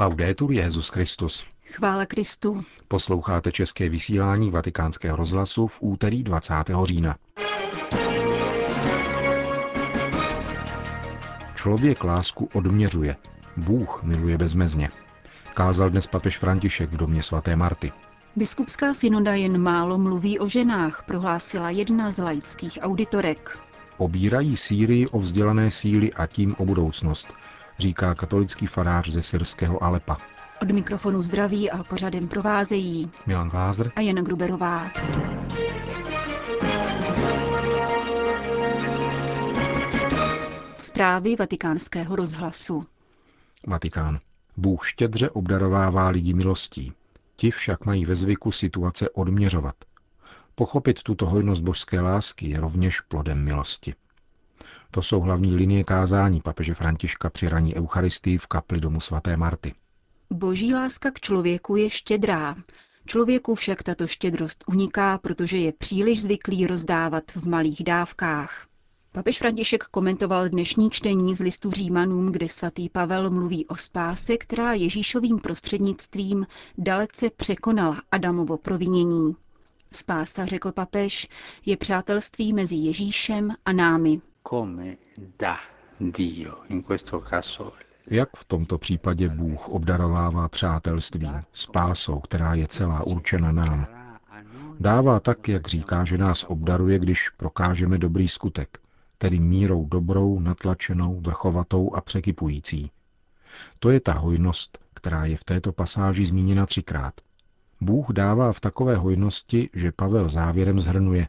Laudetur Jezus Christus. Chvála Kristu. Posloucháte české vysílání Vatikánského rozhlasu v úterý 20. října. Člověk lásku odměřuje, Bůh miluje bezmezně. Kázal dnes papež František v domě svaté Marty. Biskupská synoda jen málo mluví o ženách, prohlásila jedna z laických auditorek. Obírají Sýrii o vzdělané síly a tím o budoucnost, říká katolický farář ze syrského Alepa. Od mikrofonu zdraví a pořadem provázejí Milan Glázer a Jana Gruberová. Zprávy vatikánského rozhlasu. Vatikán. Bůh štědře obdarovává lidi milostí. Ti však mají ve zvyku situace odměřovat. Pochopit tuto hojnost božské lásky je rovněž plodem milosti. To jsou hlavní linie kázání papeže Františka při raní Eucharistii v kapli domu svaté Marty. Boží láska k člověku je štědrá. Člověku však tato štědrost uniká, protože je příliš zvyklý rozdávat v malých dávkách. Papež František komentoval dnešní čtení z listu Římanům, kde svatý Pavel mluví o spáse, která Ježíšovým prostřednictvím dalece překonala Adamovo provinění. Spása, řekl papež, je přátelství mezi Ježíšem a námi. Jak v tomto případě Bůh obdarovává přátelství, spásou, která je celá určena nám. Dává tak, jak říká, že nás obdaruje, když prokážeme dobrý skutek, tedy mírou dobrou, natlačenou, vrchovatou a překypující. To je ta hojnost, která je v této pasáži zmíněna třikrát. Bůh dává v takové hojnosti, že Pavel závěrem zhrnuje,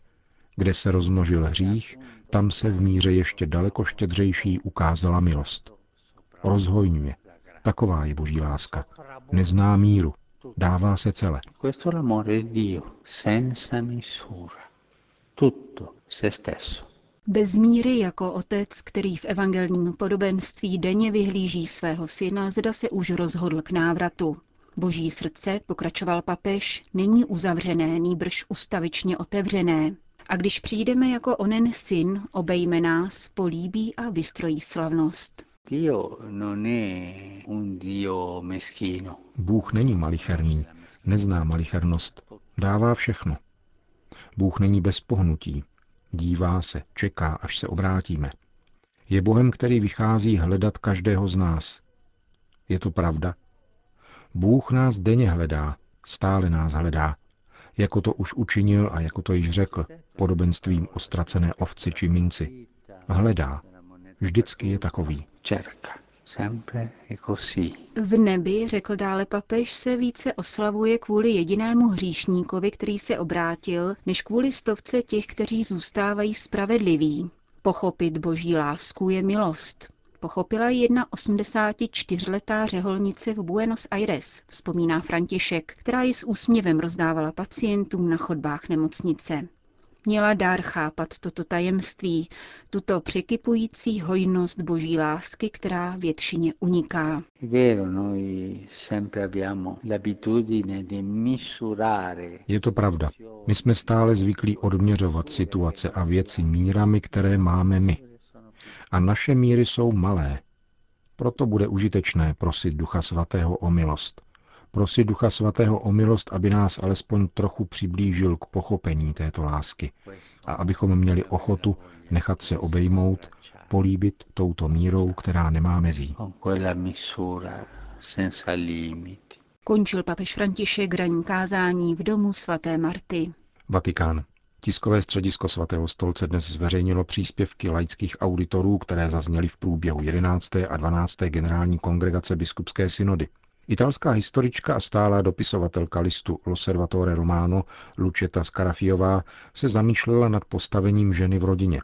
kde se rozmnožil hřích, tam se v míře ještě daleko štědřejší ukázala milost. Rozhojňuje. Taková je boží láska. Nezná míru. Dává se celé. Bez míry jako otec, který v evangelním podobenství denně vyhlíží svého syna, zda se už rozhodl k návratu. Boží srdce, pokračoval papež, není uzavřené, nýbrž ustavičně otevřené. A když přijdeme jako onen syn, obejme nás, políbí a vystrojí slavnost. Bůh není malicherný, nezná malichernost, dává všechno. Bůh není bez pohnutí, dívá se, čeká, až se obrátíme. Je Bohem, který vychází hledat každého z nás. Je to pravda? Bůh nás denně hledá, stále nás hledá, jako to už učinil a jako to již řekl, podobenstvím o ztracené ovci či minci. Hledá. Vždycky je takový. V nebi, řekl dále papež, se více oslavuje kvůli jedinému hříšníkovi, který se obrátil, než kvůli stovce těch, kteří zůstávají spravedliví. Pochopit boží lásku je milost. Pochopila ji jedna 84-letá řeholnice v Buenos Aires, vzpomíná František, která ji s úsměvem rozdávala pacientům na chodbách nemocnice. Měla dár chápat toto tajemství, tuto překypující hojnost boží lásky, která většině uniká. Je to pravda. My jsme stále zvyklí odměřovat situace a věci mírami, které máme my. A naše míry jsou malé. Proto bude užitečné prosit Ducha Svatého o milost prosit Ducha Svatého o milost, aby nás alespoň trochu přiblížil k pochopení této lásky a abychom měli ochotu nechat se obejmout, políbit touto mírou, která nemá mezí. Končil papež František ranní kázání v domu svaté Marty. Vatikán. Tiskové středisko svatého stolce dnes zveřejnilo příspěvky laických auditorů, které zazněly v průběhu 11. a 12. generální kongregace biskupské synody. Italská historička a stálá dopisovatelka listu L'Osservatore Romano Lučeta Skarafiová se zamýšlela nad postavením ženy v rodině.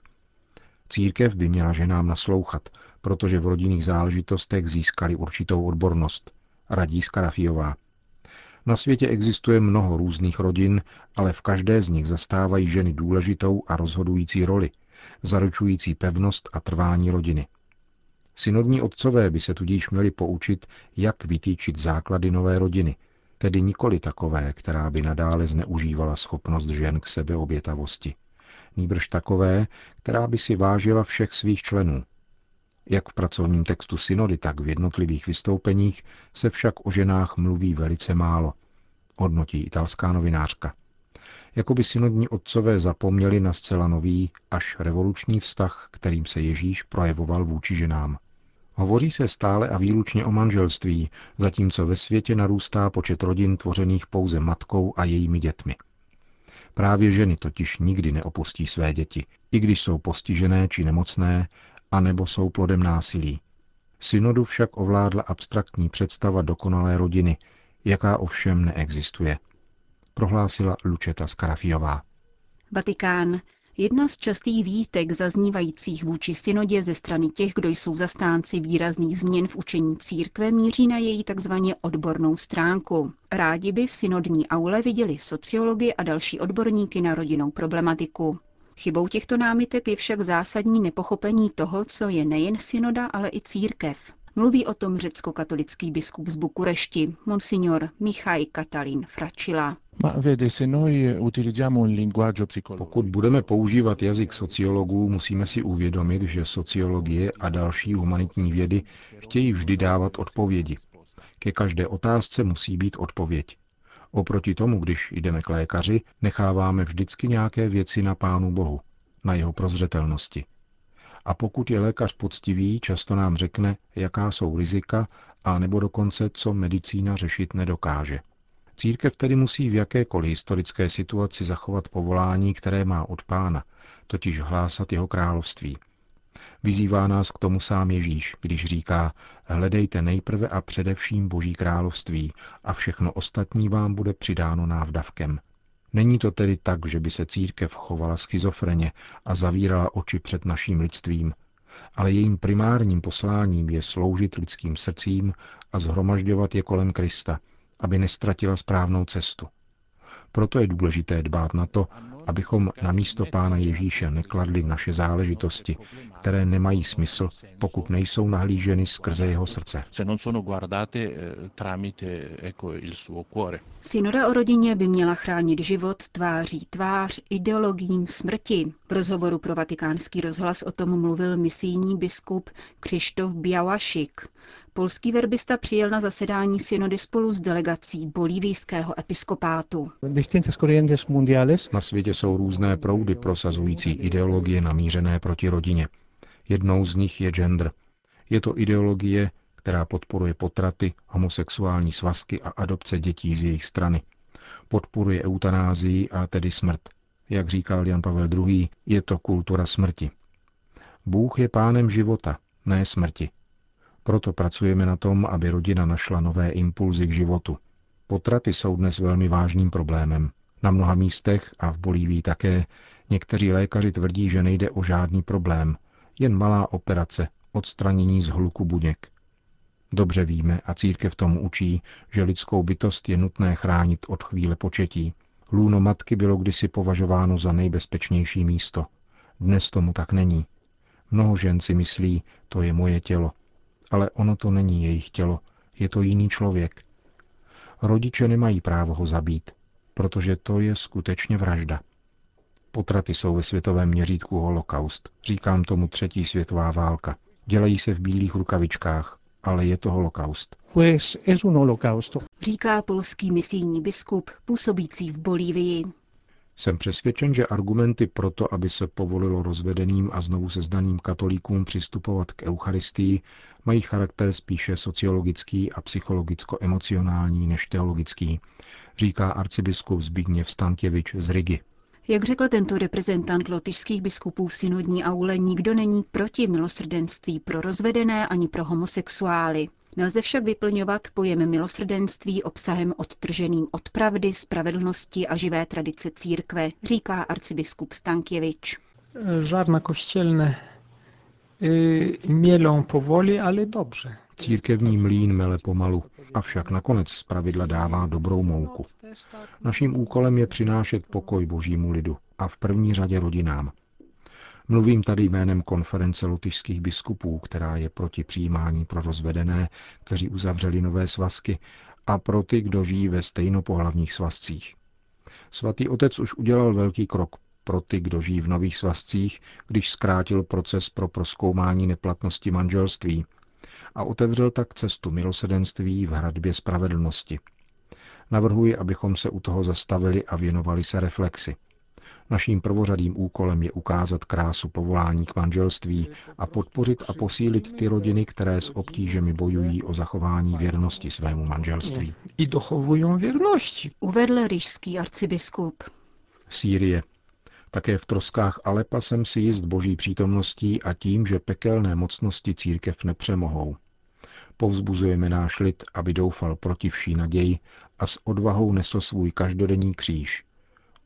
Církev by měla ženám naslouchat, protože v rodinných záležitostech získali určitou odbornost, radí Skarafiová. Na světě existuje mnoho různých rodin, ale v každé z nich zastávají ženy důležitou a rozhodující roli, zaručující pevnost a trvání rodiny. Synodní otcové by se tudíž měli poučit, jak vytýčit základy nové rodiny, tedy nikoli takové, která by nadále zneužívala schopnost žen k sebeobětavosti. Nýbrž takové, která by si vážila všech svých členů. Jak v pracovním textu synody, tak v jednotlivých vystoupeních se však o ženách mluví velice málo, hodnotí italská novinářka. Jako by synodní otcové zapomněli na zcela nový, až revoluční vztah, kterým se Ježíš projevoval vůči ženám. Hovoří se stále a výlučně o manželství, zatímco ve světě narůstá počet rodin tvořených pouze matkou a jejími dětmi. Právě ženy totiž nikdy neopustí své děti, i když jsou postižené či nemocné, anebo jsou plodem násilí. Synodu však ovládla abstraktní představa dokonalé rodiny, jaká ovšem neexistuje, prohlásila Lučeta Skarafiová. Vatikán. Jedna z častých výtek zaznívajících vůči synodě ze strany těch, kdo jsou zastánci výrazných změn v učení církve, míří na její takzvaně odbornou stránku. Rádi by v synodní aule viděli sociology a další odborníky na rodinnou problematiku. Chybou těchto námitek je však zásadní nepochopení toho, co je nejen synoda, ale i církev. Mluví o tom řecko-katolický biskup z Bukurešti, monsignor Michaj Katalin Fračila. Pokud budeme používat jazyk sociologů, musíme si uvědomit, že sociologie a další humanitní vědy chtějí vždy dávat odpovědi. Ke každé otázce musí být odpověď. Oproti tomu, když jdeme k lékaři, necháváme vždycky nějaké věci na Pánu Bohu, na jeho prozřetelnosti. A pokud je lékař poctivý, často nám řekne, jaká jsou rizika, a nebo dokonce, co medicína řešit nedokáže. Církev tedy musí v jakékoliv historické situaci zachovat povolání, které má od pána, totiž hlásat jeho království. Vyzývá nás k tomu sám Ježíš, když říká, hledejte nejprve a především Boží království a všechno ostatní vám bude přidáno návdavkem. Není to tedy tak, že by se církev chovala schizofreně a zavírala oči před naším lidstvím, ale jejím primárním posláním je sloužit lidským srdcím a zhromažďovat je kolem Krista, aby nestratila správnou cestu. Proto je důležité dbát na to, abychom na místo Pána Ježíše nekladli naše záležitosti, které nemají smysl, pokud nejsou nahlíženy skrze jeho srdce. Eh, Synoda o rodině by měla chránit život tváří tvář ideologiím smrti. V rozhovoru pro vatikánský rozhlas o tom mluvil misijní biskup Křištof Białašik. Polský verbista přijel na zasedání synody spolu s delegací bolívijského episkopátu. Na světě jsou různé proudy prosazující ideologie namířené proti rodině. Jednou z nich je gender. Je to ideologie, která podporuje potraty, homosexuální svazky a adopce dětí z jejich strany. Podporuje eutanázii a tedy smrt. Jak říkal Jan Pavel II., je to kultura smrti. Bůh je pánem života, ne smrti. Proto pracujeme na tom, aby rodina našla nové impulzy k životu. Potraty jsou dnes velmi vážným problémem. Na mnoha místech a v Bolívii také někteří lékaři tvrdí, že nejde o žádný problém, jen malá operace, odstranění z hluku buněk. Dobře víme a církev tomu učí, že lidskou bytost je nutné chránit od chvíle početí. Lůno matky bylo kdysi považováno za nejbezpečnější místo. Dnes tomu tak není. Mnoho žen si myslí, to je moje tělo. Ale ono to není jejich tělo, je to jiný člověk. Rodiče nemají právo ho zabít, protože to je skutečně vražda. Potraty jsou ve světovém měřítku holokaust. Říkám tomu třetí světová válka. Dělají se v bílých rukavičkách, ale je to holokaust. Říká polský misijní biskup působící v Bolívii. Jsem přesvědčen, že argumenty pro to, aby se povolilo rozvedeným a znovu sezdaným katolíkům přistupovat k Eucharistii, mají charakter spíše sociologický a psychologicko-emocionální než teologický, říká arcibiskup Zbigněv Stankěvič z Rigi. Jak řekl tento reprezentant lotyšských biskupů v synodní aule, nikdo není proti milosrdenství pro rozvedené ani pro homosexuály. Nelze však vyplňovat pojem milosrdenství obsahem odtrženým od pravdy, spravedlnosti a živé tradice církve, říká arcibiskup Stankěvič. Žádná koštělné mělou povoli, ale dobře. Církevní mlín mele pomalu, avšak nakonec zpravidla dává dobrou mouku. Naším úkolem je přinášet pokoj božímu lidu a v první řadě rodinám. Mluvím tady jménem konference lotyšských biskupů, která je proti přijímání pro rozvedené, kteří uzavřeli nové svazky, a pro ty, kdo žijí ve stejnopohlavních svazcích. Svatý otec už udělal velký krok. pro ty, kdo žijí v nových svazcích, když zkrátil proces pro proskoumání neplatnosti manželství a otevřel tak cestu milosedenství v hradbě spravedlnosti. Navrhuji, abychom se u toho zastavili a věnovali se reflexi. Naším prvořadým úkolem je ukázat krásu povolání k manželství a podpořit a posílit ty rodiny, které s obtížemi bojují o zachování věrnosti svému manželství. I dochovují věrnosti. Uvedl ryšský arcibiskup. Sýrie. Také v troskách Alepa jsem si jist boží přítomností a tím, že pekelné mocnosti církev nepřemohou. Povzbuzujeme náš lid, aby doufal proti vší naději a s odvahou nesl svůj každodenní kříž,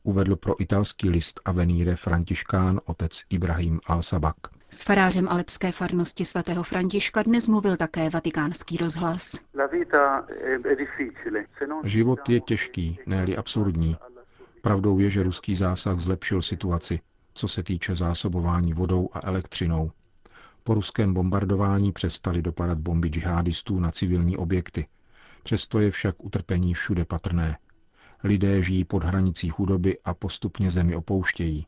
uvedl pro italský list Avenire františkán otec Ibrahim al-Sabak. S farářem alepské farnosti svatého Františka dnes mluvil také vatikánský rozhlas. Život je těžký, ne absurdní. Pravdou je, že ruský zásah zlepšil situaci, co se týče zásobování vodou a elektřinou. Po ruském bombardování přestali dopadat bomby džihadistů na civilní objekty. Přesto je však utrpení všude patrné. Lidé žijí pod hranicí chudoby a postupně zemi opouštějí.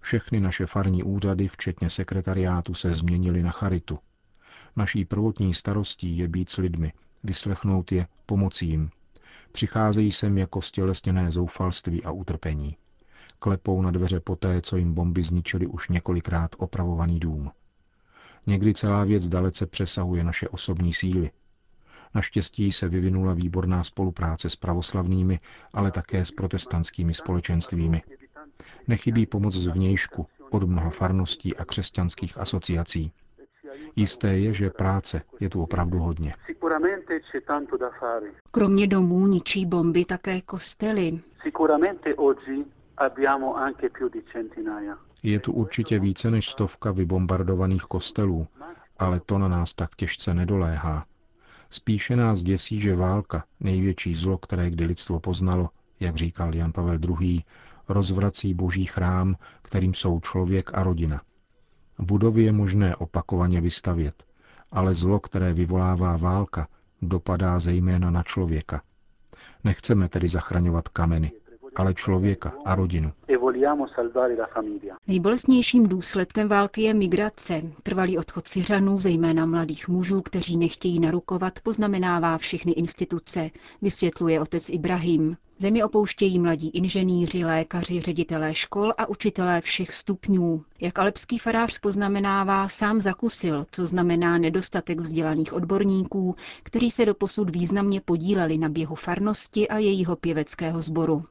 Všechny naše farní úřady, včetně sekretariátu, se změnily na charitu. Naší prvotní starostí je být s lidmi, vyslechnout je, pomoci jim. Přicházejí sem jako stělesněné zoufalství a utrpení. Klepou na dveře poté, co jim bomby zničily už několikrát opravovaný dům. Někdy celá věc dalece přesahuje naše osobní síly, Naštěstí se vyvinula výborná spolupráce s pravoslavnými, ale také s protestantskými společenstvími. Nechybí pomoc zvnějšku od mnoha farností a křesťanských asociací. Jisté je, že práce je tu opravdu hodně. Kromě domů ničí bomby také kostely. Je tu určitě více než stovka vybombardovaných kostelů, ale to na nás tak těžce nedoléhá. Spíše nás děsí, že válka, největší zlo, které kdy lidstvo poznalo, jak říkal Jan Pavel II., rozvrací boží chrám, kterým jsou člověk a rodina. Budovy je možné opakovaně vystavět, ale zlo, které vyvolává válka, dopadá zejména na člověka. Nechceme tedy zachraňovat kameny, ale člověka a rodinu. Nejbolestnějším důsledkem války je migrace. Trvalý odchod Syřanů, zejména mladých mužů, kteří nechtějí narukovat, poznamenává všechny instituce, vysvětluje otec Ibrahim. Zemi opouštějí mladí inženýři, lékaři, ředitelé škol a učitelé všech stupňů. Jak alepský farář poznamenává, sám zakusil, co znamená nedostatek vzdělaných odborníků, kteří se doposud významně podíleli na běhu farnosti a jejího pěveckého sboru.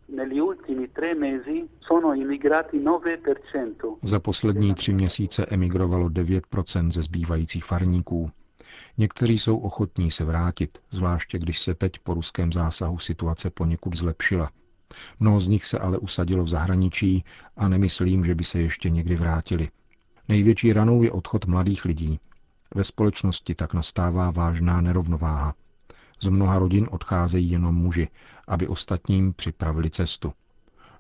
Za poslední tři měsíce emigrovalo 9% ze zbývajících farníků. Někteří jsou ochotní se vrátit, zvláště když se teď po ruském zásahu situace poněkud zlepšila. Mnoho z nich se ale usadilo v zahraničí a nemyslím, že by se ještě někdy vrátili. Největší ranou je odchod mladých lidí. Ve společnosti tak nastává vážná nerovnováha. Z mnoha rodin odcházejí jenom muži, aby ostatním připravili cestu.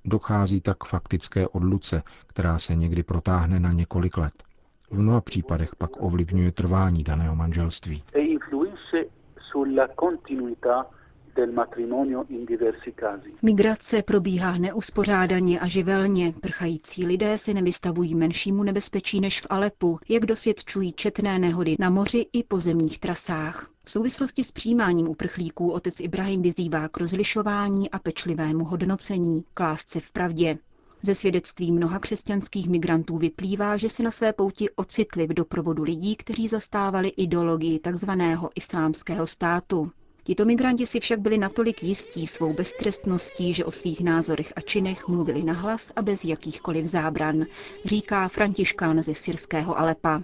Dochází tak k faktické odluce, která se někdy protáhne na několik let. V mnoha případech pak ovlivňuje trvání daného manželství. E Migrace probíhá neuspořádaně a živelně. Prchající lidé si nevystavují menšímu nebezpečí než v Alepu, jak dosvědčují četné nehody na moři i pozemních trasách. V souvislosti s přijímáním uprchlíků otec Ibrahim vyzývá k rozlišování a pečlivému hodnocení, klásce v pravdě. Ze svědectví mnoha křesťanských migrantů vyplývá, že si na své pouti ocitli v doprovodu lidí, kteří zastávali ideologii tzv. islámského státu. Tito migranti si však byli natolik jistí svou beztrestností, že o svých názorech a činech mluvili nahlas a bez jakýchkoliv zábran, říká Františkán ze syrského Alepa.